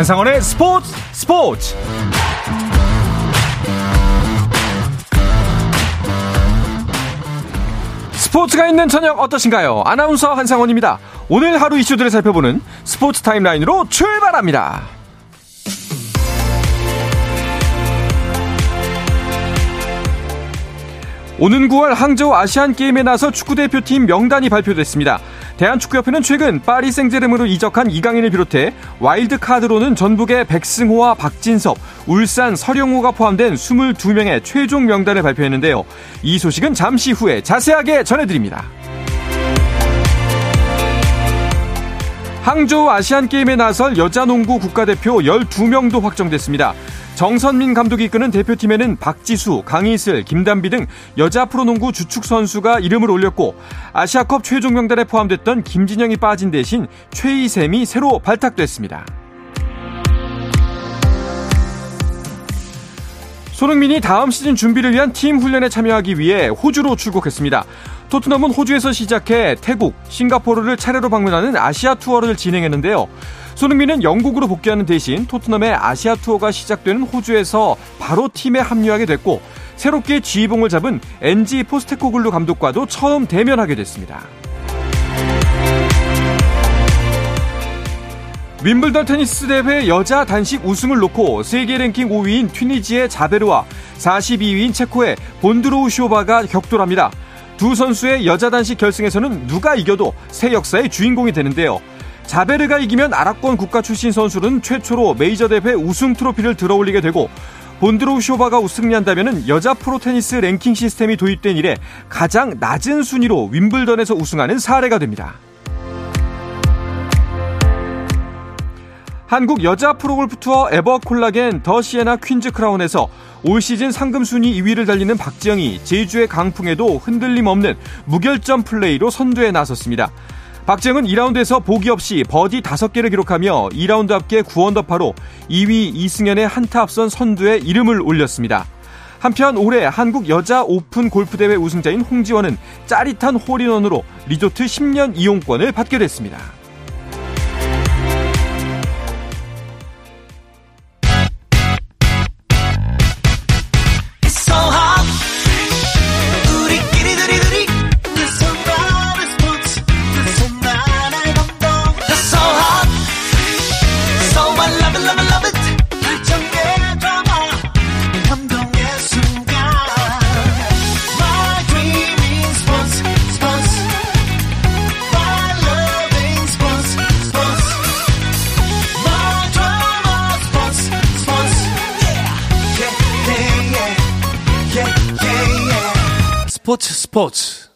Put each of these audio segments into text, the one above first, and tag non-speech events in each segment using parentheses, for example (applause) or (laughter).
한상원의 스포츠 스포츠 스포츠가 있는 저녁 어떠신가요? 아나운서 한상원입니다. 오늘 하루 이슈들을 살펴보는 스포츠 타임라인으로 출발합니다. 오는 9월 항저우 아시안 게임에 나서 축구 대표팀 명단이 발표됐습니다. 대한축구협회는 최근 파리 생제르맹으로 이적한 이강인을 비롯해 와일드카드로는 전북의 백승호와 박진섭, 울산 서령호가 포함된 22명의 최종 명단을 발표했는데요. 이 소식은 잠시 후에 자세하게 전해드립니다. 항저우 아시안게임에 나설 여자농구 국가대표 12명도 확정됐습니다. 정선민 감독이 이끄는 대표팀에는 박지수, 강희슬, 김단비 등 여자 프로농구 주축 선수가 이름을 올렸고 아시아컵 최종 명단에 포함됐던 김진영이 빠진 대신 최희샘이 새로 발탁됐습니다. 손흥민이 다음 시즌 준비를 위한 팀 훈련에 참여하기 위해 호주로 출국했습니다. 토트넘은 호주에서 시작해 태국, 싱가포르를 차례로 방문하는 아시아 투어를 진행했는데요. 손흥민은 영국으로 복귀하는 대신 토트넘의 아시아 투어가 시작되는 호주에서 바로 팀에 합류하게 됐고 새롭게 지휘봉을 잡은 엔지 포스테코글루 감독과도 처음 대면하게 됐습니다. 윈블던 테니스 대회 여자 단식 우승을 놓고 세계 랭킹 5위인 튀니지의 자베르와 42위인 체코의 본드로우쇼바가 격돌합니다. 두 선수의 여자 단식 결승에서는 누가 이겨도 새 역사의 주인공이 되는데요. 자베르가 이기면 아랍권 국가 출신 선수는 최초로 메이저 대회 우승 트로피를 들어올리게 되고 본드로우쇼바가 승리한다면 여자 프로 테니스 랭킹 시스템이 도입된 이래 가장 낮은 순위로 윈블던에서 우승하는 사례가 됩니다. 한국 여자 프로골프 투어 에버콜라겐 더 시에나 퀸즈 크라운에서 올 시즌 상금 순위 2위를 달리는 박지영이 제주의 강풍에도 흔들림 없는 무결점 플레이로 선두에 나섰습니다. 박지영은 2라운드에서 보기 없이 버디 5개를 기록하며 2라운드 합계 9언더파로 2위 이승현의 한타 앞선 선두에 이름을 올렸습니다. 한편 올해 한국 여자 오픈 골프대회 우승자인 홍지원은 짜릿한 홀인원으로 리조트 10년 이용권을 받게 됐습니다. 스포츠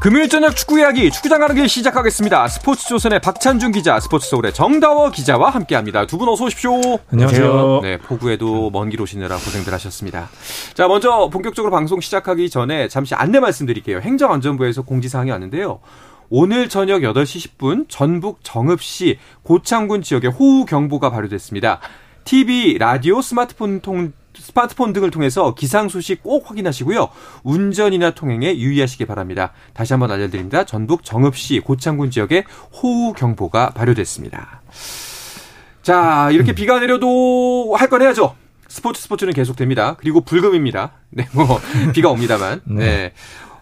금요일 저녁 축구 이야기 축구장 가는 길 시작하겠습니다. 스포츠 조선의 박찬준 기자, 스포츠 서울의 정다워 기자와 함께합니다. 두 분 어서 오십시오. 안녕하세요. 네, 포구에도 먼 길 오시느라 고생들 하셨습니다. 자, 먼저 본격적으로 방송 시작하기 전에 잠시 안내 말씀드릴게요. 행정안전부에서 공지사항이 왔는데요. 오늘 저녁 8시 10분 전북 정읍시 고창군 지역에 호우 경보가 발효됐습니다. TV, 라디오, 스마트폰 통 스마트폰 등을 통해서 기상 소식 꼭 확인하시고요. 운전이나 통행에 유의하시기 바랍니다. 다시 한번 알려드립니다. 전북 정읍시 고창군 지역에 호우 경보가 발효됐습니다. 자, 이렇게 음. 비가 내려도 할 건 해야죠. 스포츠 스포츠는 계속됩니다. 그리고 불금입니다. 네, 뭐 (laughs) 비가 옵니다만. 네. 네.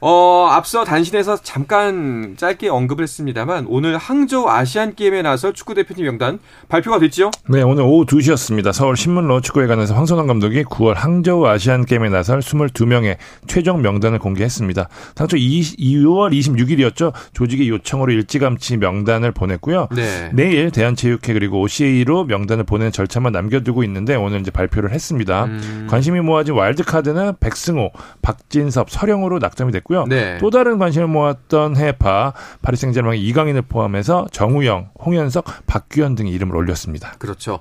어, 앞서 단신에서 잠깐 짧게 언급을 했습니다만 오늘 항저우 아시안 게임에 나서 축구 대표팀 명단 발표가 됐죠? 네, 오늘 오후 2시였습니다. 서울 신문로 축구에 관해서 황선홍 감독이 9월 항저우 아시안 게임에 나설 22명의 최종 명단을 공개했습니다. 당초 2, 2월 26일이었죠. 조직의 요청으로 일찌감치 명단을 보냈고요. 네. 내일 대한체육회 그리고 OCA로 명단을 보내는 절차만 남겨두고 있는데 오늘 이제 발표를 했습니다. 음. 관심이 모아진 와일드카드는 백승호, 박진섭, 서령으로 낙점이 됐고요. 있고요. 네. 또 다른 관심을 모았던 해파 파리 생제르맹 이강인을 포함해서 정우영, 홍현석, 박규현 등의 이름을 올렸습니다. 그렇죠.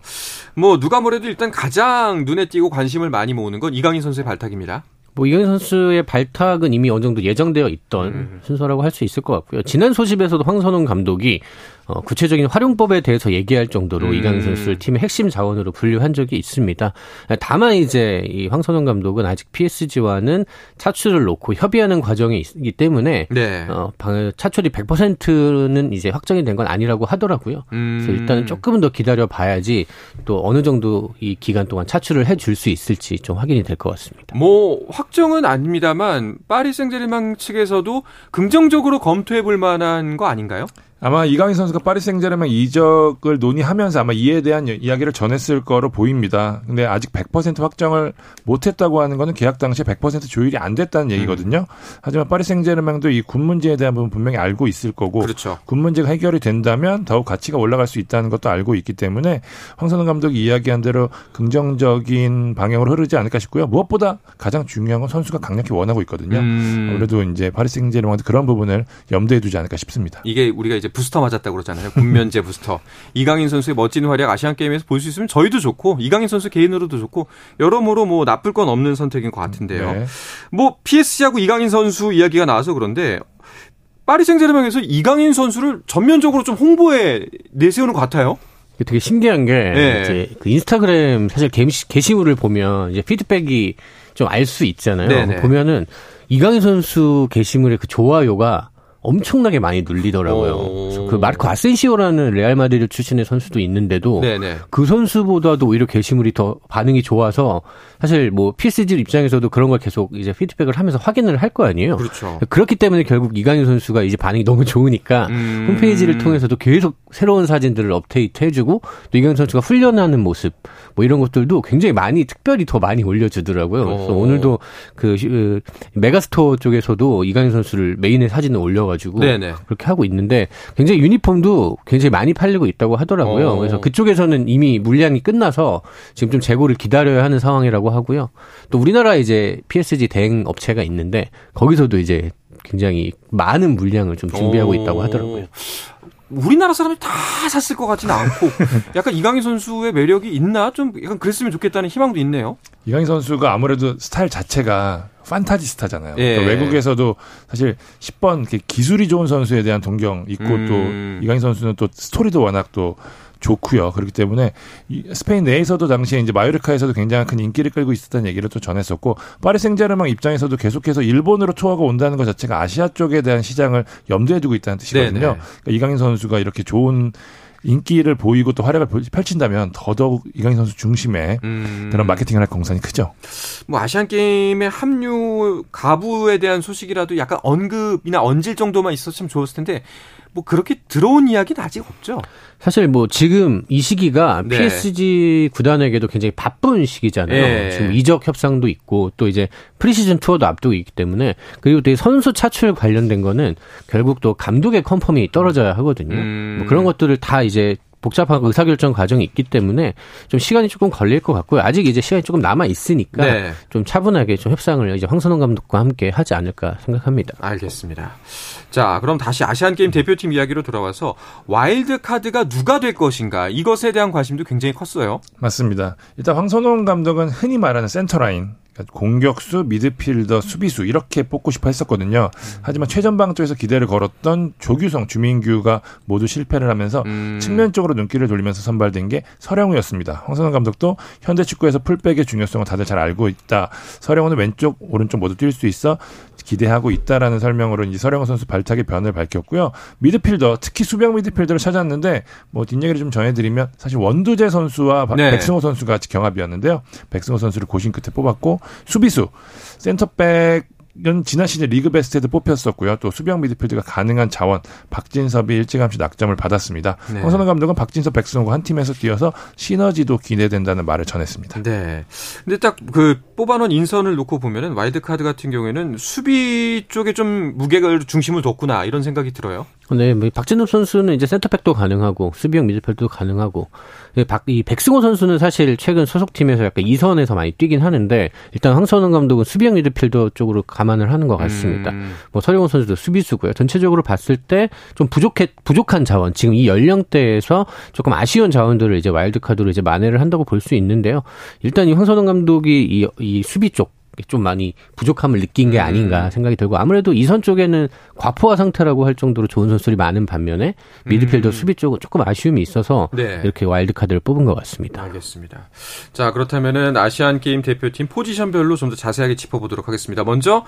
뭐 누가 뭐래도 일단 가장 눈에 띄고 관심을 많이 모으는 건 이강인 선수의 발탁입니다. 뭐 이강인 선수의 발탁은 이미 어느 정도 예정되어 있던 음. 순서라고 할 수 있을 것 같고요. 지난 소집에서도 황선홍 감독이 어, 구체적인 활용법에 대해서 얘기할 정도로 음. 이강인 선수를 팀의 핵심 자원으로 분류한 적이 있습니다. 다만 이제 이 황선홍 감독은 아직 PSG와는 차출을 놓고 협의하는 과정이 있기 때문에 네. 어, 차출이 100%는 이제 확정이 된 건 아니라고 하더라고요. 음. 그래서 일단은 조금은 더 기다려 봐야지 또 어느 정도 이 기간 동안 차출을 해줄 수 있을지 좀 확인이 될 것 같습니다. 뭐 확정은 아닙니다만 파리 생제르맹 측에서도 긍정적으로 검토해 볼 만한 거 아닌가요? 아마 이강인 선수가 파리 생제르맹 이적을 논의하면서 아마 이에 대한 이야기를 전했을 거로 보입니다. 근데 아직 100% 확정을 못 했다고 하는 거는 계약 당시에 100% 조율이 안 됐다는 얘기거든요. 음. 하지만 파리 생제르맹도 이 군 문제에 대한 부분 분명히 알고 있을 거고 그렇죠. 군 문제가 해결이 된다면 더욱 가치가 올라갈 수 있다는 것도 알고 있기 때문에 황선홍 감독이 이야기한 대로 긍정적인 방향으로 흐르지 않을까 싶고요. 무엇보다 가장 중요한 건 선수가 강력히 원하고 있거든요. 음. 그래도 이제 파리 생제르맹도 그런 부분을 염두에 두지 않을까 싶습니다. 이게 우리가 이제 부스터 맞았다고 그러잖아요. 군면제 부스터. 이강인 선수의 멋진 활약 아시안 게임에서 볼 수 있으면 저희도 좋고 이강인 선수 개인으로도 좋고 여러모로 뭐 나쁠 건 없는 선택인 것 같은데요. 네. 뭐 PSG하고 이강인 선수 이야기가 나와서 그런데 파리 생제르맹에서 이강인 선수를 전면적으로 좀 홍보에 내세우는 것 같아요. 되게 신기한 게 네. 이제 그 인스타그램 사실 게시, 게시물을 보면 이제 피드백이 좀 알 수 있잖아요. 네네. 보면은 이강인 선수 게시물의 그 좋아요가 엄청나게 많이 눌리더라고요. 그 마르코 아센시오라는 레알 마드리드 출신의 선수도 있는데도 네네. 그 선수보다도 오히려 게시물이 더 반응이 좋아서 사실 뭐 PSG 입장에서도 그런 걸 계속 이제 피드백을 하면서 확인을 할 거 아니에요. 그렇죠. 그렇기 때문에 결국 이강인 선수가 이제 반응이 너무 좋으니까 음. 홈페이지를 통해서도 계속 새로운 사진들을 업데이트 해주고 또 이강인 선수가 훈련하는 모습 뭐 이런 것들도 굉장히 많이 특별히 더 많이 올려주더라고요. 그래서 오늘도 그, 그 megastore 쪽에서도 이강인 선수를 메인에 사진을 올려가지고 네네. 그렇게 하고 있는데 굉장히 유니폼도 굉장히 많이 팔리고 있다고 하더라고요. 오. 그래서 그쪽에서는 이미 물량이 끝나서 지금 좀 재고를 기다려야 하는 상황이라고 하고요. 또 우리나라 이제 PSG 대행 업체가 있는데 거기서도 이제 굉장히 많은 물량을 좀 준비하고 오. 있다고 하더라고요. 우리나라 사람들이 다 샀을 것 같지는 않고 (laughs) 약간 이강인 선수의 매력이 있나 좀 약간 그랬으면 좋겠다는 희망도 있네요. 이강인 선수가 아무래도 스타일 자체가 판타지 스타잖아요. 예. 그러니까 외국에서도 사실 10번 기술이 좋은 선수에 대한 동경 있고 음. 또 이강인 선수는 또 스토리도 워낙 또 좋고요. 그렇기 때문에 스페인 내에서도 당시에 이제 마요르카에서도 굉장히 큰 인기를 끌고 있었다는 얘기를 또 전했었고 파리 생제르맹 입장에서도 계속해서 일본으로 투어가 온다는 것 자체가 아시아 쪽에 대한 시장을 염두에 두고 있다는 뜻이거든요. 그러니까 이강인 선수가 이렇게 좋은 인기를 보이고 또 활약을 펼친다면 더더욱 이강인 선수 중심의 음. 그런 마케팅을 할 공산이 크죠. 뭐 아시안 게임의 합류 가부에 대한 소식이라도 약간 언급이나 얹을 정도만 있었으면 좋았을 텐데 뭐 그렇게 들어온 이야기는 아직 없죠. 사실 뭐 지금 이 시기가 네. PSG 구단에게도 굉장히 바쁜 시기잖아요. 네. 지금 이적 협상도 있고 또 이제 프리시즌 투어도 앞두고 있기 때문에 그리고 또 선수 차출 관련된 거는 결국 또 감독의 confirm이 떨어져야 하거든요. 음. 뭐 그런 것들을 다 이제 복잡한 의사결정 과정이 있기 때문에 좀 시간이 조금 걸릴 것 같고요. 아직 이제 시간이 조금 남아 있으니까 네. 좀 차분하게 좀 협상을 이제 황선홍 감독과 함께 하지 않을까 생각합니다. 알겠습니다. 자, 그럼 다시 아시안 게임 대표팀 이야기로 돌아와서 와일드 카드가 누가 될 것인가 이것에 대한 관심도 굉장히 컸어요. 맞습니다. 일단 황선홍 감독은 흔히 말하는 센터라인 그러니까 공격수, 미드필더, 수비수 이렇게 뽑고 싶어 했었거든요. 하지만 최전방 쪽에서 기대를 걸었던 조규성, 주민규가 모두 실패를 하면서 음. 측면 쪽으로 눈길을 돌리면서 선발된 게 설영우였습니다. 황선홍 감독도 현대 축구에서 풀백의 중요성을 다들 잘 알고 있다. 설영우는 왼쪽, 오른쪽 모두 뛸 수 있어 기대하고 있다라는 설명으로 이제 설영우 선수 발탁의 변을 밝혔고요. 미드필더, 특히 수비형 미드필더를 찾았는데 뭐 뒷얘기를 좀 전해드리면 사실 원두재 선수와 네. 백승호 선수가 같이 경합이었는데요. 백승호 선수를 고심 끝에 뽑았고 수비수 센터백 은 지난 시즌 리그 베스트에도 뽑혔었고요. 또 수비형 미드필더가 가능한 자원 박진섭이 일찌감치 낙점을 받았습니다. 네. 황선홍 감독은 박진섭, 백승호가 한 팀에서 뛰어서 시너지도 기대된다는 말을 전했습니다. 네. 근데 딱 그 뽑아놓은 인선을 놓고 보면은 와일드 카드 같은 경우에는 수비 쪽에 좀 무게를 중심을 뒀구나 이런 생각이 들어요. 네, 뭐 박진섭 선수는 이제 센터백도 가능하고 수비형 미드필더도 가능하고 예, 박, 이 백승호 선수는 사실 최근 소속팀에서 약간 이선에서 많이 뛰긴 하는데 일단 황선홍 감독은 수비형 미드필더 쪽으로 감안을 하는 것 같습니다. 음. 뭐 설영우 선수도 수비수고요. 전체적으로 봤을 때 좀 부족해 부족한 자원 지금 이 연령대에서 조금 아쉬운 자원들을 이제 와일드카드로 이제 만회를 한다고 볼 수 있는데요. 일단 이 황선홍 감독이 이, 이 수비 쪽 좀 많이 부족함을 느낀 게 아닌가 음. 생각이 들고 아무래도 이선 쪽에는 과포화 상태라고 할 정도로 좋은 선수들이 많은 반면에 미드필더 음. 수비 쪽은 조금 아쉬움이 있어서 네. 이렇게 와일드 카드를 뽑은 것 같습니다. 알겠습니다. 자 그렇다면은 아시안 게임 대표팀 포지션별로 좀 더 자세하게 짚어보도록 하겠습니다. 먼저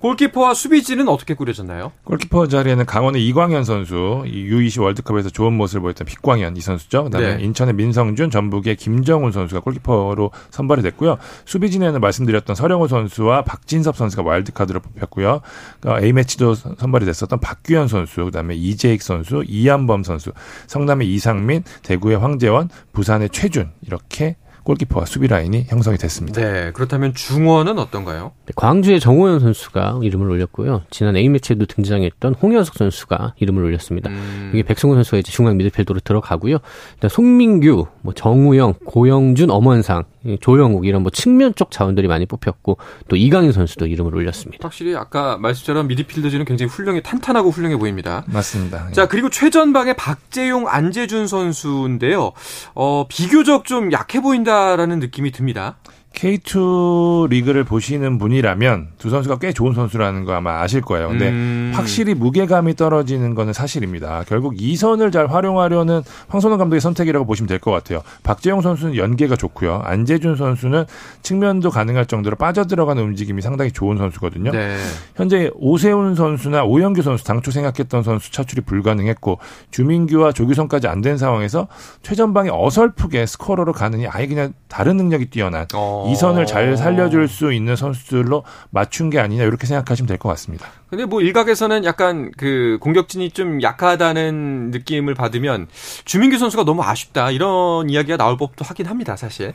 골키퍼와 수비진은 어떻게 꾸려졌나요? 골키퍼 자리에는 강원의 이광현 선수, U20 월드컵에서 좋은 모습을 보였던 빅광현 이 선수죠. 그다음에 네. 인천의 민성준, 전북의 김정훈 선수가 골키퍼로 선발이 됐고요. 수비진에는 말씀드렸던 서령호 선수와 박진섭 선수가 와일드카드로 뽑혔고요. 그러니까 A매치도 선발이 됐었던 박규현 선수, 그다음에 이재익 선수, 이한범 선수, 성남의 이상민, 대구의 황재원, 부산의 최준 이렇게 골키퍼와 수비 라인이 형성이 됐습니다. 네, 그렇다면 중원은 어떤가요? 네, 광주의 정호연 선수가 이름을 올렸고요. 지난 A매치에도 등장했던 홍현석 선수가 이름을 올렸습니다. 음. 이게 백승호 선수가 이제 중앙 미드필더로 들어가고요. 일단 송민규, 뭐 정우영, 고영준, 엄원상, 조영욱 이런 뭐 측면 쪽 자원들이 많이 뽑혔고 또 이강인 선수도 이름을 올렸습니다. 확실히 아까 말씀처럼 미드필더진은 굉장히 훌륭해 탄탄하고 훌륭해 보입니다. 맞습니다. 자 그리고 최전방에 박재용, 안재준 선수인데요. 어, 비교적 좀 약해 보인다. 라는 느낌이 듭니다. K2 리그를 보시는 분이라면 두 선수가 꽤 좋은 선수라는 거 아마 아실 거예요. 근데 음. 확실히 무게감이 떨어지는 거는 사실입니다. 결국 이 선을 잘 활용하려는 황선홍 감독의 선택이라고 보시면 될 것 같아요. 박재용 선수는 연계가 좋고요. 안재준 선수는 측면도 가능할 정도로 빠져들어가는 움직임이 상당히 좋은 선수거든요. 네. 현재 오세훈 선수나 오영규 선수 당초 생각했던 선수 차출이 불가능했고 주민규와 조규성까지 안 된 상황에서 최전방에 어설프게 스코어로 가느니 아예 그냥 다른 능력이 뛰어난 어. 이 선을 잘 살려줄 수 있는 선수들로 맞춘 게 아니냐 이렇게 생각하시면 될 것 같습니다. 근데 뭐 일각에서는 약간 그 공격진이 좀 약하다는 느낌을 받으면 주민규 선수가 너무 아쉽다 이런 이야기가 나올 법도 하긴 합니다, 사실.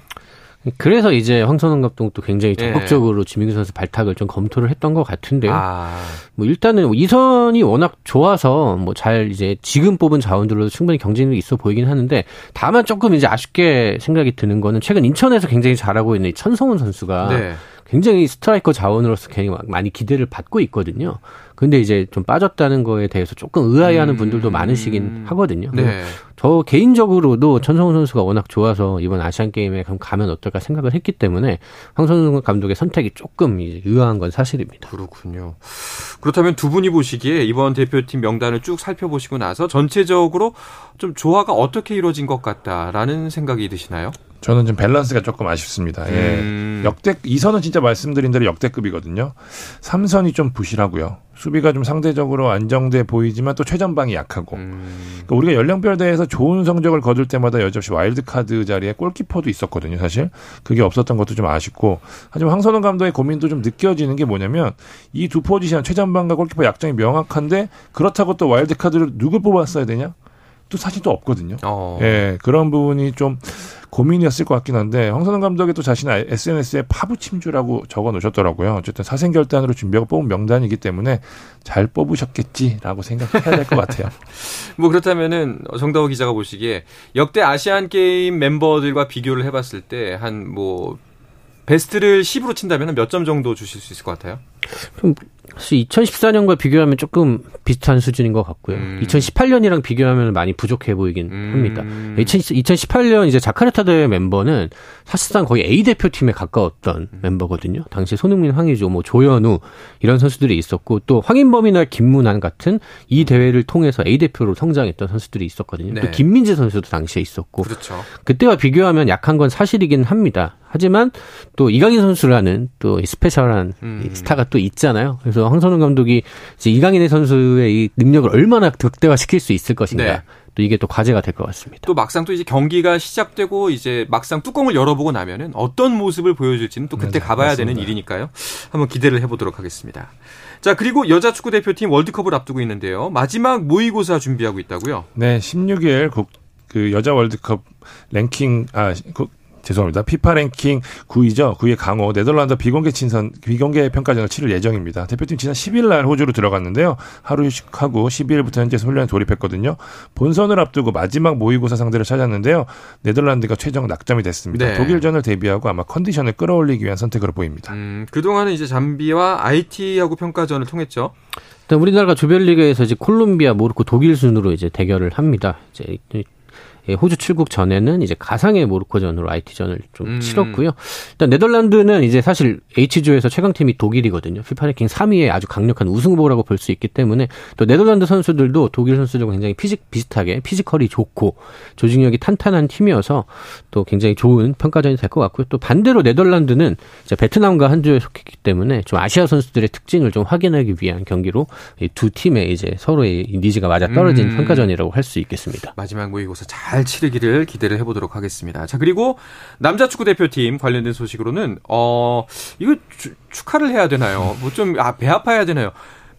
그래서 이제 황선홍 감독도 굉장히 예. 적극적으로 네. 지민규 선수 발탁을 좀 검토를 했던 것 같은데요. 아. 뭐 일단은 뭐 이선이 워낙 좋아서 뭐 잘 이제 지금 뽑은 자원들로 충분히 경쟁력이 있어 보이긴 하는데 다만 조금 이제 아쉽게 생각이 드는 거는 최근 인천에서 굉장히 잘하고 있는 천성훈 선수가 네. 굉장히 스트라이커 자원으로서 굉장히 많이 기대를 받고 있거든요. 근데 이제 좀 빠졌다는 거에 대해서 조금 의아해하는 음. 분들도 많으시긴 하거든요. 네. 저 개인적으로도 천성훈 선수가 워낙 좋아서 이번 아시안 게임에 가면 어떨까 생각을 했기 때문에 황선우 감독의 선택이 조금 의아한 건 사실입니다. 그렇군요. 그렇다면 두 분이 보시기에 이번 대표팀 명단을 쭉 살펴보시고 나서 전체적으로 좀 조화가 어떻게 이루어진 것 같다라는 생각이 드시나요? 저는 좀 밸런스가 조금 아쉽습니다. 예. 음. 역대 2선은 진짜 말씀드린 대로 역대급이거든요. 3선이 좀 부실하고요. 수비가 좀 상대적으로 안정돼 보이지만 또 최전방이 약하고. 음. 그러니까 우리가 연령별 대회에서 좋은 성적을 거둘 때마다 여전히 와일드카드 자리에 골키퍼도 있었거든요, 사실. 그게 없었던 것도 좀 아쉽고. 하지만 황선홍 감독의 고민도 좀 느껴지는 게 뭐냐면 이 두 포지션 최전방과 골키퍼 약점이 명확한데 그렇다고 또 와일드카드를 누굴 뽑았어야 되냐? 또 사실 또 없거든요. 어. 예, 그런 부분이 좀 고민이었을 것 같긴 한데 황선홍 감독이 또 자신의 SNS에 파부 침주라고 적어 놓으셨더라고요. 어쨌든 사생결단으로 준비하고 뽑은 명단이기 때문에 잘 뽑으셨겠지라고 생각해야 될 것 같아요. (laughs) 뭐 그렇다면은 정다호 기자가 보시기에 역대 아시안 게임 멤버들과 비교를 해봤을 때 한 뭐 베스트를 10으로 친다면 몇 점 정도 주실 수 있을 것 같아요? 좀 사실 2014년과 비교하면 조금 비슷한 수준인 것 같고요. 음. 2018년이랑 비교하면 많이 부족해 보이긴 음. 합니다. 2018년 이제 자카르타 대회 멤버는 사실상 거의 A 대표팀에 가까웠던 음. 멤버거든요. 당시 손흥민, 황의조, 뭐 조현우 이런 선수들이 있었고 또 황인범이나 김문환 같은 이 대회를 통해서 A 대표로 성장했던 선수들이 있었거든요. 네. 또 김민재 선수도 당시에 있었고 그렇죠. 그때와 비교하면 약한 건 사실이긴 합니다. 하지만 또 이강인 선수라는 또 스페셜한 음. 스타가 또 있잖아요. 그래서 황선우 감독이 이제 이강인 선수의 이 능력을 얼마나 극대화시킬 수 있을 것인가. 네. 또 이게 또 과제가 될 것 같습니다. 또 막상 또 이제 경기가 시작되고 이제 막상 뚜껑을 열어보고 나면은 어떤 모습을 보여줄지는 또 그때 네, 가봐야 맞습니다. 되는 일이니까요. 한번 기대를 해보도록 하겠습니다. 자 그리고 여자 축구 대표팀 월드컵을 앞두고 있는데요. 마지막 모의고사 준비하고 있다고요? 네, 16일 그 여자 월드컵 랭킹 아 죄송합니다. 피파 랭킹 9위죠. 9위의 강호 네덜란드 비공개 친선 비공개 평가전을 치를 예정입니다. 대표팀 지난 10일 날 호주로 들어갔는데요. 하루 휴식하고 12일부터 현재 훈련에 돌입했거든요. 본선을 앞두고 마지막 모의고사 상대를 찾았는데요. 네덜란드가 최종 낙점이 됐습니다. 네. 독일전을 대비하고 아마 컨디션을 끌어올리기 위한 선택으로 보입니다. 음, 그동안은 이제 잠비와 IT하고 평가전을 통했죠. 일단 우리나라가 조별리그에서 이제 콜롬비아, 모로코, 독일 순으로 이제 대결을 합니다. 이제 예, 호주 출국 전에는 이제 가상의 모로코전으로 IT전을 좀 음. 치렀고요. 일단 네덜란드는 이제 사실 H조에서 최강팀이 독일이거든요. 피파 랭킹 3위의 아주 강력한 우승 후보라고 볼 수 있기 때문에 또 네덜란드 선수들도 독일 선수들과 굉장히 피직 비슷하게 피지컬이 좋고 조직력이 탄탄한 팀이어서 또 굉장히 좋은 평가전이 될 것 같고요. 또 반대로 네덜란드는 이제 베트남과 한 조에 속했기 때문에 좀 아시아 선수들의 특징을 좀 확인하기 위한 경기로 이두 팀의 이제 서로의 니즈가 맞아 떨어진 음. 평가전이라고 할 수 있겠습니다. 마지막 모의고사 잘 치르기를 기대를 해보도록 하겠습니다. 자 그리고 남자 축구 대표팀 관련된 소식으로는 어 이거 주, 축하를 해야 되나요? 뭐 좀 아 배 아파야 되나요?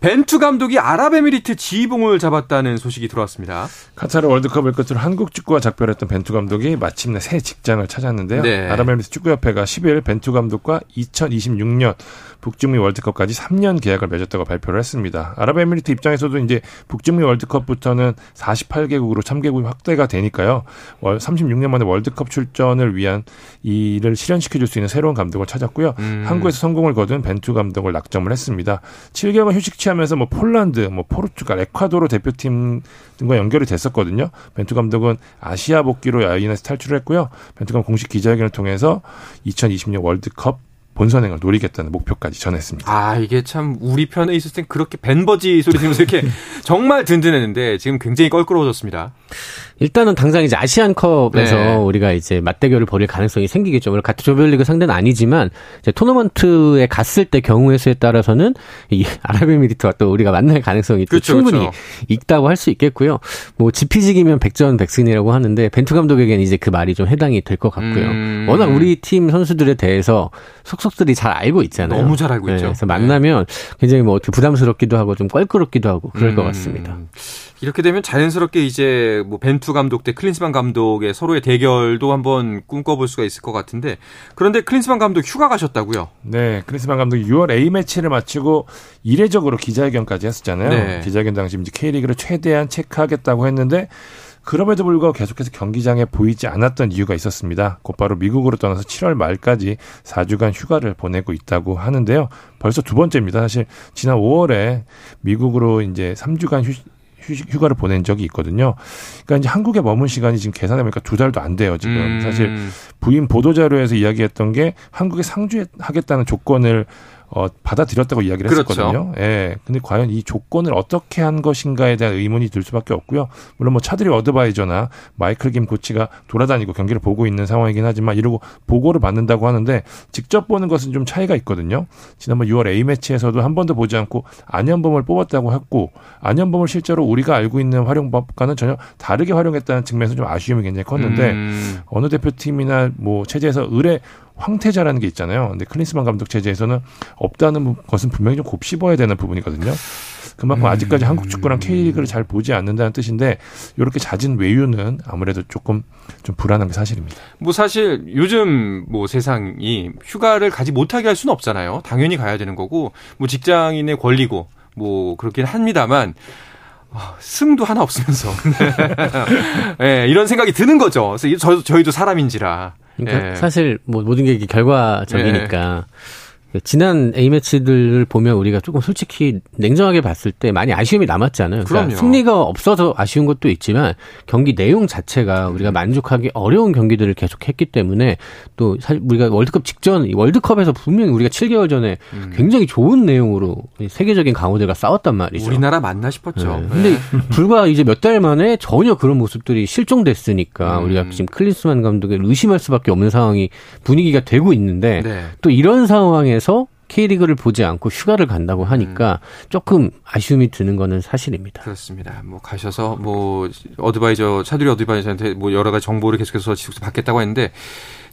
벤투 감독이 아랍에미리트 지휘봉을 잡았다는 소식이 들어왔습니다. 카타르 월드컵을 끝으로 한국 축구와 작별했던 벤투 감독이 마침내 새 직장을 찾았는데요. 네. 아랍에미리트 축구협회가 10일 벤투 감독과 2026년 북중미 월드컵까지 3년 계약을 맺었다고 발표를 했습니다. 아랍에미리트 입장에서도 이제 북중미 월드컵부터는 48개국으로 참개국이 확대가 되니까요. 36년 만에 월드컵 출전을 위한 이를 실현시켜줄 수 있는 새로운 감독을 찾았고요. 음. 한국에서 성공을 거둔 벤투 감독을 낙점을 했습니다. 7개월 휴식 취 하면서 뭐 폴란드, 뭐 포르투갈, 에콰도르 대표팀 등과 연결이 됐었거든요. 벤투 감독은 아시아 복귀로 야인에서 탈출을 했고요. 벤투 감독 공식 기자회견을 통해서 2020년 월드컵 본선행을 노리겠다는 목표까지 전했습니다. 아 이게 참 우리 편에 있을 땐 그렇게 벤버지 소리 들으면서 이렇게 (laughs) 정말 든든했는데 지금 굉장히 껄끄러워졌습니다. 일단은 당장 이제 아시안컵에서 네. 우리가 이제 맞대결을 벌일 가능성이 생기겠죠. 물론 같은 조별리그 상대는 아니지만 이제 토너먼트에 갔을 때 경우의 수에 따라서는 이 (laughs) 아랍에미리트와 또 우리가 만날 가능성이 그렇죠, 충분히 그렇죠. 있다고 할 수 있겠고요. 뭐 지피지기면 백전 백승이라고 하는데 벤투 감독에게는 이제 그 말이 좀 해당이 될 것 같고요. 음. 워낙 우리 팀 선수들에 대해서 속 속들이 잘 알고 있잖아요. 너무 잘 알고 네, 있죠. 그래서 만나면 굉장히 뭐 부담스럽기도 하고 좀 껄끄럽기도 하고 그럴 음. 것 같습니다. 이렇게 되면 자연스럽게 이제 뭐 벤투 감독 대 클린스만 감독의 서로의 대결도 한번 꿈꿔볼 수가 있을 것 같은데 그런데 클린스만 감독 휴가 가셨다고요? 네, 클린스만 감독이 6월 A 매치를 마치고 이례적으로 기자회견까지 했었잖아요. 네. 기자회견 당시 이제 K리그를 최대한 체크하겠다고 했는데 그럼에도 불구하고 계속해서 경기장에 보이지 않았던 이유가 있었습니다. 곧바로 미국으로 떠나서 7월 말까지 4주간 휴가를 보내고 있다고 하는데요. 벌써 두 번째입니다. 사실 지난 5월에 미국으로 이제 3주간 휴, 휴식 휴가를 보낸 적이 있거든요. 그러니까 이제 한국에 머문 시간이 지금 계산해 보니까 두 달도 안 돼요, 지금. 음. 사실 부인 보도 자료에서 이야기했던 게 한국에 상주하겠다는 조건을 어, 받아들였다고 이야기를 그렇죠. 했었거든요. 예. 근데 과연 이 조건을 어떻게 한 것인가에 대한 의문이 들 수밖에 없고요. 물론 뭐 차들이 어드바이저나 마이클 김 코치가 돌아다니고 경기를 보고 있는 상황이긴 하지만 이러고 보고를 받는다고 하는데 직접 보는 것은 좀 차이가 있거든요. 지난번 6월 A 매치에서도 한 번도 보지 않고 안현범을 뽑았다고 했고 안현범을 실제로 우리가 알고 있는 활용법과는 전혀 다르게 활용했다는 측면에서 좀 아쉬움이 굉장히 컸는데 음. 어느 대표팀이나 뭐 체제에서 의뢰 황태자라는 게 있잖아요. 근데 클린스만 감독 체제에서는 없다는 것은 분명히 좀 곱씹어야 되는 부분이거든요. 그만큼 음. 아직까지 한국 축구랑 K리그를 잘 보지 않는다는 뜻인데 이렇게 잦은 외유는 아무래도 조금 좀 불안한 게 사실입니다. 뭐 사실 요즘 뭐 세상이 휴가를 가지 못하게 할 수는 없잖아요. 당연히 가야 되는 거고 뭐 직장인의 권리고 뭐 그렇긴 합니다만 어, 승도 하나 없으면서 (laughs) 네, 이런 생각이 드는 거죠. 그래서 저, 저희도 사람인지라. 그러니까 예. 사실 뭐 모든 게 결과적이니까 예. 지난 A 매치들을 보면 우리가 조금 솔직히 냉정하게 봤을 때 많이 아쉬움이 남았잖아요. 그러니까 승리가 없어서 아쉬운 것도 있지만 경기 내용 자체가 우리가 만족하기 어려운 경기들을 계속 했기 때문에 또 사실 우리가 월드컵 직전 월드컵에서 분명히 우리가 7개월 전에 음. 굉장히 좋은 내용으로 세계적인 강호들과 싸웠단 말이죠. 우리나라 맞나 싶었죠. 네. 근데 불과 이제 몇 달 만에 전혀 그런 모습들이 실종됐으니까 음. 우리가 지금 클린스만 감독을 의심할 수밖에 없는 상황이 분위기가 되고 있는데 네. 또 이런 상황에서 해서 K리그를 보지 않고 휴가를 간다고 하니까 음. 조금 아쉬움이 드는 거는 사실입니다. 그렇습니다. 뭐 가셔서 뭐 어드바이저 차두리 어드바이저한테 뭐 여러 가지 정보를 계속해서 받겠다고 했는데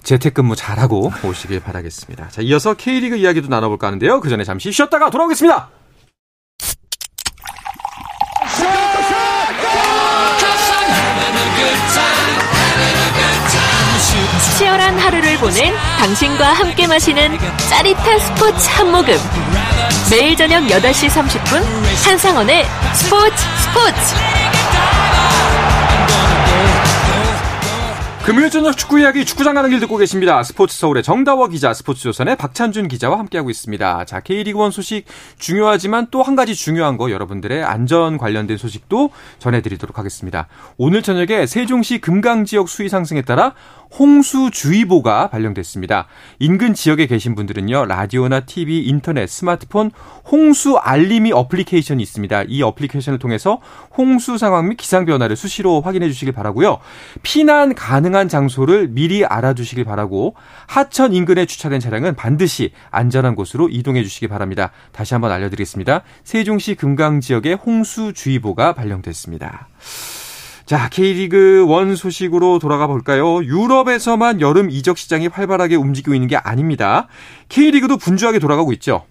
재택근무 잘하고 오시길 바라겠습니다. 자, 이어서 K리그 이야기도 나눠볼까 하는데요. 그 전에 잠시 쉬었다가 돌아오겠습니다. 치열한 하루를 보낸 당신과 함께 마시는 짜릿한 스포츠 한 모금. 매일 저녁 8시 30분 한상원의 스포츠 스포츠. 금요일 저녁 축구 이야기 축구장 가는 길 듣고 계십니다. 스포츠 서울의 정다워 기자, 스포츠 조선의 박찬준 기자와 함께하고 있습니다. 자, K리그1 소식 중요하지만 또 한 가지 중요한 거 여러분들의 안전 관련된 소식도 전해드리도록 하겠습니다. 오늘 저녁에 세종시 금강 지역 수위 상승에 따라 홍수주의보가 발령됐습니다. 인근 지역에 계신 분들은요, 라디오나 TV, 인터넷, 스마트폰 홍수 알리미 어플리케이션이 있습니다. 이 어플리케이션을 통해서 홍수 상황 및 기상 변화를 수시로 확인해 주시길 바라고요. 피난 가능한 장소를 미리 알아두시길 바라고 하천 인근에 주차된 차량은 반드시 안전한 곳으로 이동해 주시기 바랍니다. 다시 한번 알려드리겠습니다. 세종시 금강 지역에 홍수주의보가 발령됐습니다. 자, K리그 1 소식으로 돌아가 볼까요? 유럽에서만 여름 이적 시장이 활발하게 움직이고 있는 게 아닙니다. K리그도 분주하게 돌아가고 있죠.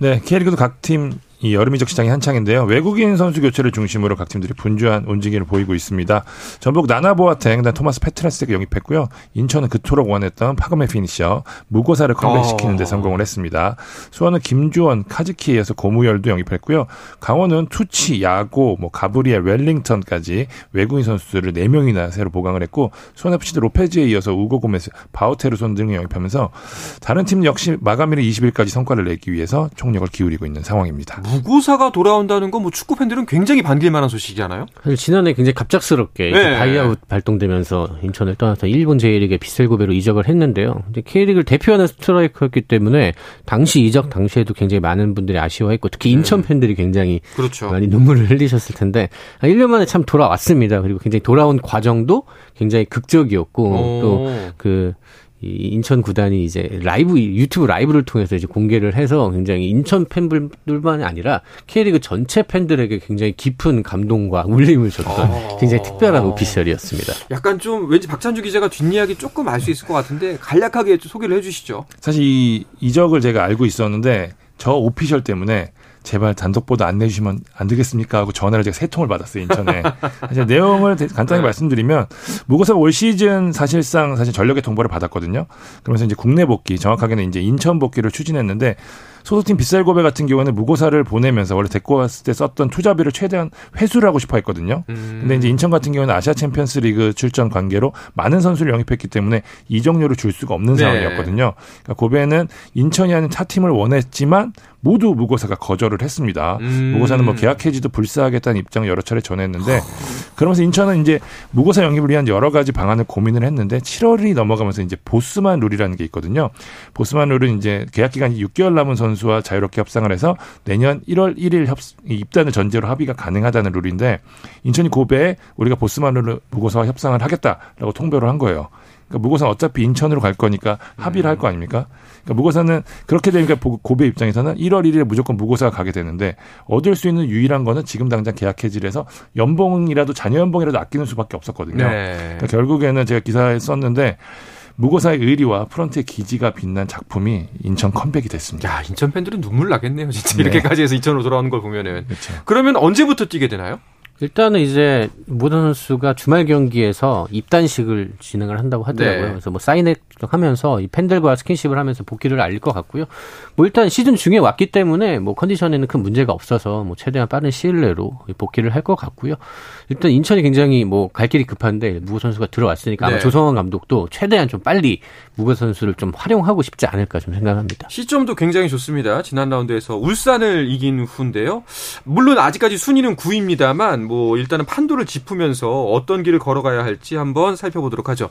네, K리그도 각 팀 이 여름 이적 시장이 한창인데요. 외국인 선수 교체를 중심으로 각 팀들이 분주한 움직임을 보이고 있습니다. 전북 나나 보아텡, 토마스 페트라섹을 영입했고요. 인천은 그토록 원했던 파검의 finisher 무고사를 컴백시키는 데 어. 성공을 했습니다. 수원은 김주원, 카즈키에 이어서 고무열도 영입했고요. 강원은 투치, 야고, 뭐 가브리엘, 웰링턴까지 외국인 선수들을 4명이나 새로 보강을 했고 수원FC도 로페즈에 이어서 우고 고메스, 바우테르손 등을 영입하면서 다른 팀 역시 마감일인 20일까지 성과를 내기 위해서 총력을 기울이고 있는 상황입니다. 무고사가 돌아온다는 건 뭐 축구 팬들은 굉장히 반길 만한 소식이잖아요. 사실 지난해 굉장히 갑작스럽게 네. buyout 발동되면서 인천을 떠나서 일본 J리그에 비셀고베로 이적을 했는데요. 이제 K리그를 대표하는 스트라이커였기 때문에 당시 이적 당시에도 굉장히 많은 분들이 아쉬워했고 특히 네. 인천 팬들이 굉장히 그렇죠. 많이 눈물을 흘리셨을 텐데 1년 만에 참 돌아왔습니다. 그리고 굉장히 돌아온 과정도 굉장히 극적이었고 또 그 이 인천 구단이 이제 라이브 유튜브 라이브를 통해서 이제 공개를 해서 굉장히 인천 팬들만이 아니라 K리그 전체 팬들에게 굉장히 깊은 감동과 울림을 줬던 어. 굉장히 특별한 오피셜이었습니다. 약간 좀 왠지 박찬주 기자가 뒷이야기 조금 알 수 있을 것 같은데 간략하게 소개를 해주시죠. 사실 이 이적을 제가 알고 있었는데 저 오피셜 때문에 제발 단독 보도 안 내주시면 안 되겠습니까? 하고 전화를 제가 세 통을 받았어요, 인천에. 사실 내용을 간단히 네. 말씀드리면, 무고사 올 시즌 사실상 사실 전력 외 통보를 받았거든요. 그러면서 이제 국내 복귀, 정확하게는 이제 인천 복귀를 추진했는데, 소속팀 비셀 고베 같은 경우에는 무고사를 보내면서 원래 데리고 왔을 때 썼던 투자비를 최대한 회수를 하고 싶어 했거든요. 음. 근데 이제 인천 같은 경우는 아시아 챔피언스 리그 출전 관계로 많은 선수를 영입했기 때문에 이적료를 줄 수가 없는 네. 상황이었거든요. 그러니까 고베는 인천이 아닌 타 팀을 원했지만 모두 무고사가 거절을 했습니다. 음. 무고사는 뭐 계약 해지도 불사하겠다는 입장을 여러 차례 전했는데 그러면서 인천은 이제 무고사 영입을 위한 여러 가지 방안을 고민을 했는데 7월이 넘어가면서 이제 보스만 룰이라는 게 있거든요. 보스만 룰은 이제 계약 기간이 6개월 남은 선수 와 자유롭게 협상을 해서 내년 1월 1일 협, 입단을 전제로 합의가 가능하다는 룰인데 인천이 고배에 우리가 보스만 룰 무고사와 협상을 하겠다라고 통보를 한 거예요. 그러니까 무고사는 어차피 인천으로 갈 거니까 합의를 할 거 아닙니까? 그러니까 무고사는 그렇게 되니까 고배 입장에서는 1월 1일에 무조건 무고사가 가게 되는데 얻을 수 있는 유일한 거는 지금 당장 계약 해지를 서 연봉이라도 자녀 연봉이라도 아끼는 수밖에 없었거든요. 네. 그러니까 결국에는 제가 기사에 썼는데 무고사의 의리와 프런트의 기지가 빛난 작품이 인천 컴백이 됐습니다. 야, 인천 팬들은 눈물 나겠네요. 진짜 네. 이렇게까지 해서 인천으로 돌아오는 걸 보면은. 그렇죠. 그러면 언제부터 뛰게 되나요? 일단은 이제 모든 선수가 주말 경기에서 입단식을 진행을 한다고 하더라고요. 네. 그래서 뭐 사인회 하면서 이 팬들과 스킨십을 하면서 복귀를 알릴 것 같고요. 뭐 일단 시즌 중에 왔기 때문에 뭐 컨디션에는 큰 문제가 없어서 뭐 최대한 빠른 시일 내로 복귀를 할 것 같고요. 일단 인천이 굉장히 뭐 갈 길이 급한데 무고 선수가 들어왔으니까 아마 네. 조성환 감독도 최대한 좀 빨리 무고 선수를 좀 활용하고 싶지 않을까 좀 생각합니다. 시점도 굉장히 좋습니다. 지난 라운드에서 울산을 이긴 후인데요. 물론 아직까지 순위는 9위입니다만 뭐 일단은 판도를 짚으면서 어떤 길을 걸어가야 할지 한번 살펴보도록 하죠.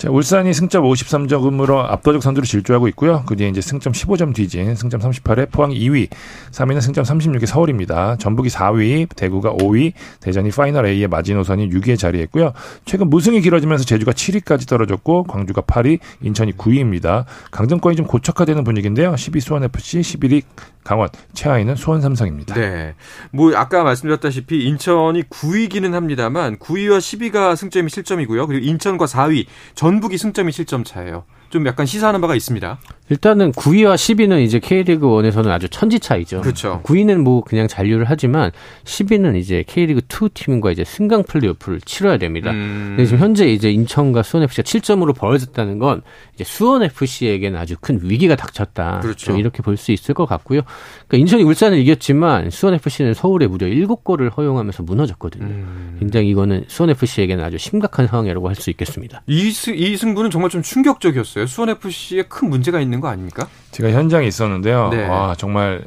자, 울산이 승점 53점으로 압도적 선두를 질주하고 있고요. 그 뒤에 이제 승점 15점 뒤진 승점 38에 포항이 2위, 3위는 승점 36의 서울입니다. 전북이 4위, 대구가 5위, 대전이 파이널 A의 마지노선이 6위에 자리했고요. 최근 무승이 길어지면서 제주가 7위까지 떨어졌고 광주가 8위, 인천이 9위입니다. 강등권이 좀 고착화되는 분위기인데요. 12 수원FC, 11위 강원, 최하위는 수원 삼성입니다. 네. 뭐 아까 말씀드렸다시피 인천이 9위기는 합니다만 9위와 10위가 승점이 실점이고요. 그리고 인천과 4위, 전 북이 승점이 실점 차예요. 좀 약간 시사하는 바가 있습니다. 일단은 9위와 10위는 이제 K리그 1에서는 아주 천지 차이죠. 그렇죠. 9위는 뭐 그냥 잔류를 하지만 10위는 이제 K리그 2 팀과 이제 승강 플레이오프를 치러야 됩니다. 음. 지금 현재 이제 인천과 수원 FC가 7점으로 벌어졌다는 건 이제 수원 FC에게는 아주 큰 위기가 닥쳤다. 그렇죠. 이렇게 볼 수 있을 것 같고요. 그러니까 인천이 울산을 이겼지만 수원 FC는 서울에 무려 7골을 허용하면서 무너졌거든요. 음. 굉장히 이거는 수원 FC에게는 아주 심각한 상황이라고 할 수 있겠습니다. 이, 이 승부는 정말 좀 충격적이었어요. 수원 FC에 큰 문제가 있는 거 아닙니까? 제가 현장에 있었는데요. 네. 와 정말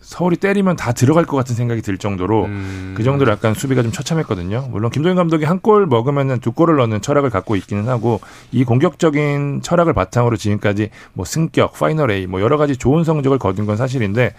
서울이 때리면 다 들어갈 것 같은 생각이 들 정도로 음. 그 정도로 약간 수비가 좀 처참했거든요. 물론 김도현 감독이 한 골 먹으면은 두 골을 넣는 철학을 갖고 있기는 하고 이 공격적인 철학을 바탕으로 지금까지 뭐 승격, 파이널 A 뭐 여러 가지 좋은 성적을 거둔 건 사실인데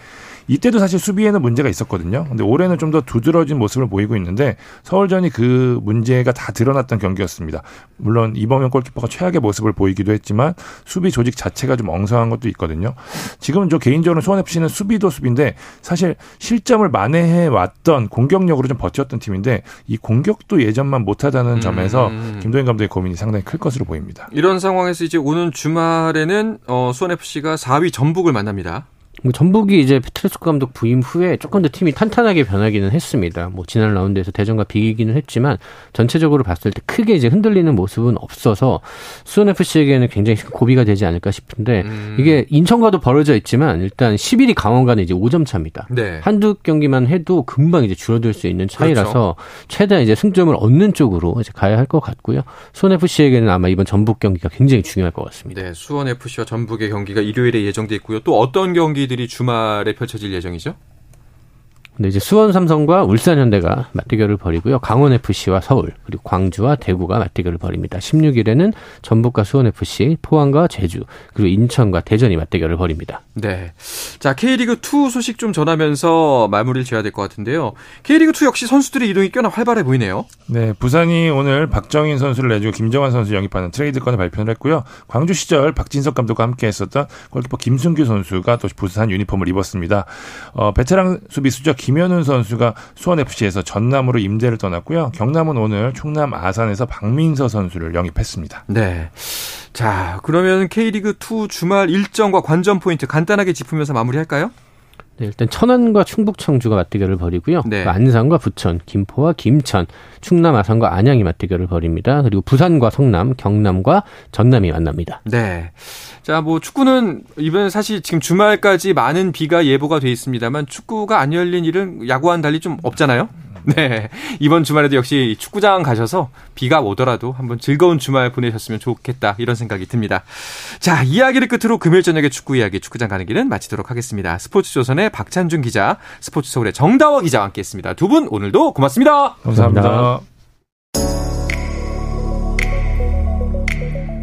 이때도 사실 수비에는 문제가 있었거든요. 근데 올해는 좀 더 두드러진 모습을 보이고 있는데 서울전이 그 문제가 다 드러났던 경기였습니다. 물론 이범현 골키퍼가 최악의 모습을 보이기도 했지만 수비 조직 자체가 좀 엉성한 것도 있거든요. 지금은 저 개인적으로 수원 FC는 수비도 수비인데 사실 실점을 만회해 왔던 공격력으로 좀 버텼던 팀인데 이 공격도 예전만 못하다는 점에서 음. 김도현 감독의 고민이 상당히 클 것으로 보입니다. 이런 상황에서 이제 오는 주말에는 어, 수원 FC가 4위 전북을 만납니다. 뭐 전북이 이제 페트레스코 감독 부임 후에 조금 더 팀이 탄탄하게 변하기는 했습니다. 뭐 지난 라운드에서 대전과 비기기는 했지만 전체적으로 봤을 때 크게 이제 흔들리는 모습은 없어서 수원 FC에게는 굉장히 고비가 되지 않을까 싶은데 음. 이게 인천과도 벌어져 있지만 일단 11위 강원과는 이제 5점 차입니다. 네. 한두 경기만 해도 금방 이제 줄어들 수 있는 차이라서 그렇죠. 최대한 이제 승점을 얻는 쪽으로 이제 가야 할 것 같고요. 수원 FC에게는 아마 이번 전북 경기가 굉장히 중요할 것 같습니다. 네, 수원 FC와 전북의 경기가 일요일에 예정돼 있고요. 또 어떤 경기들이 경기들이 주말에 펼쳐질 예정이죠? 네, 이제 수원 삼성과 울산 현대가 맞대결을 벌이고요. 강원 FC와 서울 그리고 광주와 대구가 맞대결을 벌입니다. 16일에는 전북과 수원 FC, 포항과 제주 그리고 인천과 대전이 맞대결을 벌입니다. 네. 자, K리그 2 소식 좀 전하면서 마무리를 지어야 될 것 같은데요. K리그 2 역시 선수들의 이동이 꽤나 활발해 보이네요. 네, 부산이 오늘 박정인 선수를 내주고 김정환 선수 영입하는 트레이드건을 발표를 했고요. 광주 시절 박진석 감독과 함께 했었던 골키퍼 김승규 선수가 또 부산 유니폼을 입었습니다. 어, 베테랑 수비수죠. 김현훈 선수가 수원FC에서 전남으로 임대를 떠났고요. 경남은 오늘 충남 아산에서 박민서 선수를 영입했습니다. 네. 자, 그러면 K리그 2 주말 일정과 관전 포인트 간단하게 짚으면서 마무리할까요? 네, 일단 천안과 충북 청주가 맞대결을 벌이고요. 네. 그 안산과 부천, 김포와 김천, 충남 아산과 안양이 맞대결을 벌입니다. 그리고 부산과 성남, 경남과 전남이 만납니다. 네. 자, 뭐 축구는 이번 사실 지금 주말까지 많은 비가 예보가 돼 있습니다만 축구가 안 열린 일은 야구와는 달리 좀 없잖아요. (laughs) 네. 이번 주말에도 역시 축구장 가셔서 비가 오더라도 한번 즐거운 주말 보내셨으면 좋겠다. 이런 생각이 듭니다. 자, 이야기를 끝으로 금요일 저녁에 축구 이야기 축구장 가는 길은 마치도록 하겠습니다. 스포츠 조선의 박찬준 기자, 스포츠 서울의 정다워 기자와 함께 했습니다. 두 분 오늘도 고맙습니다. 감사합니다. 감사합니다.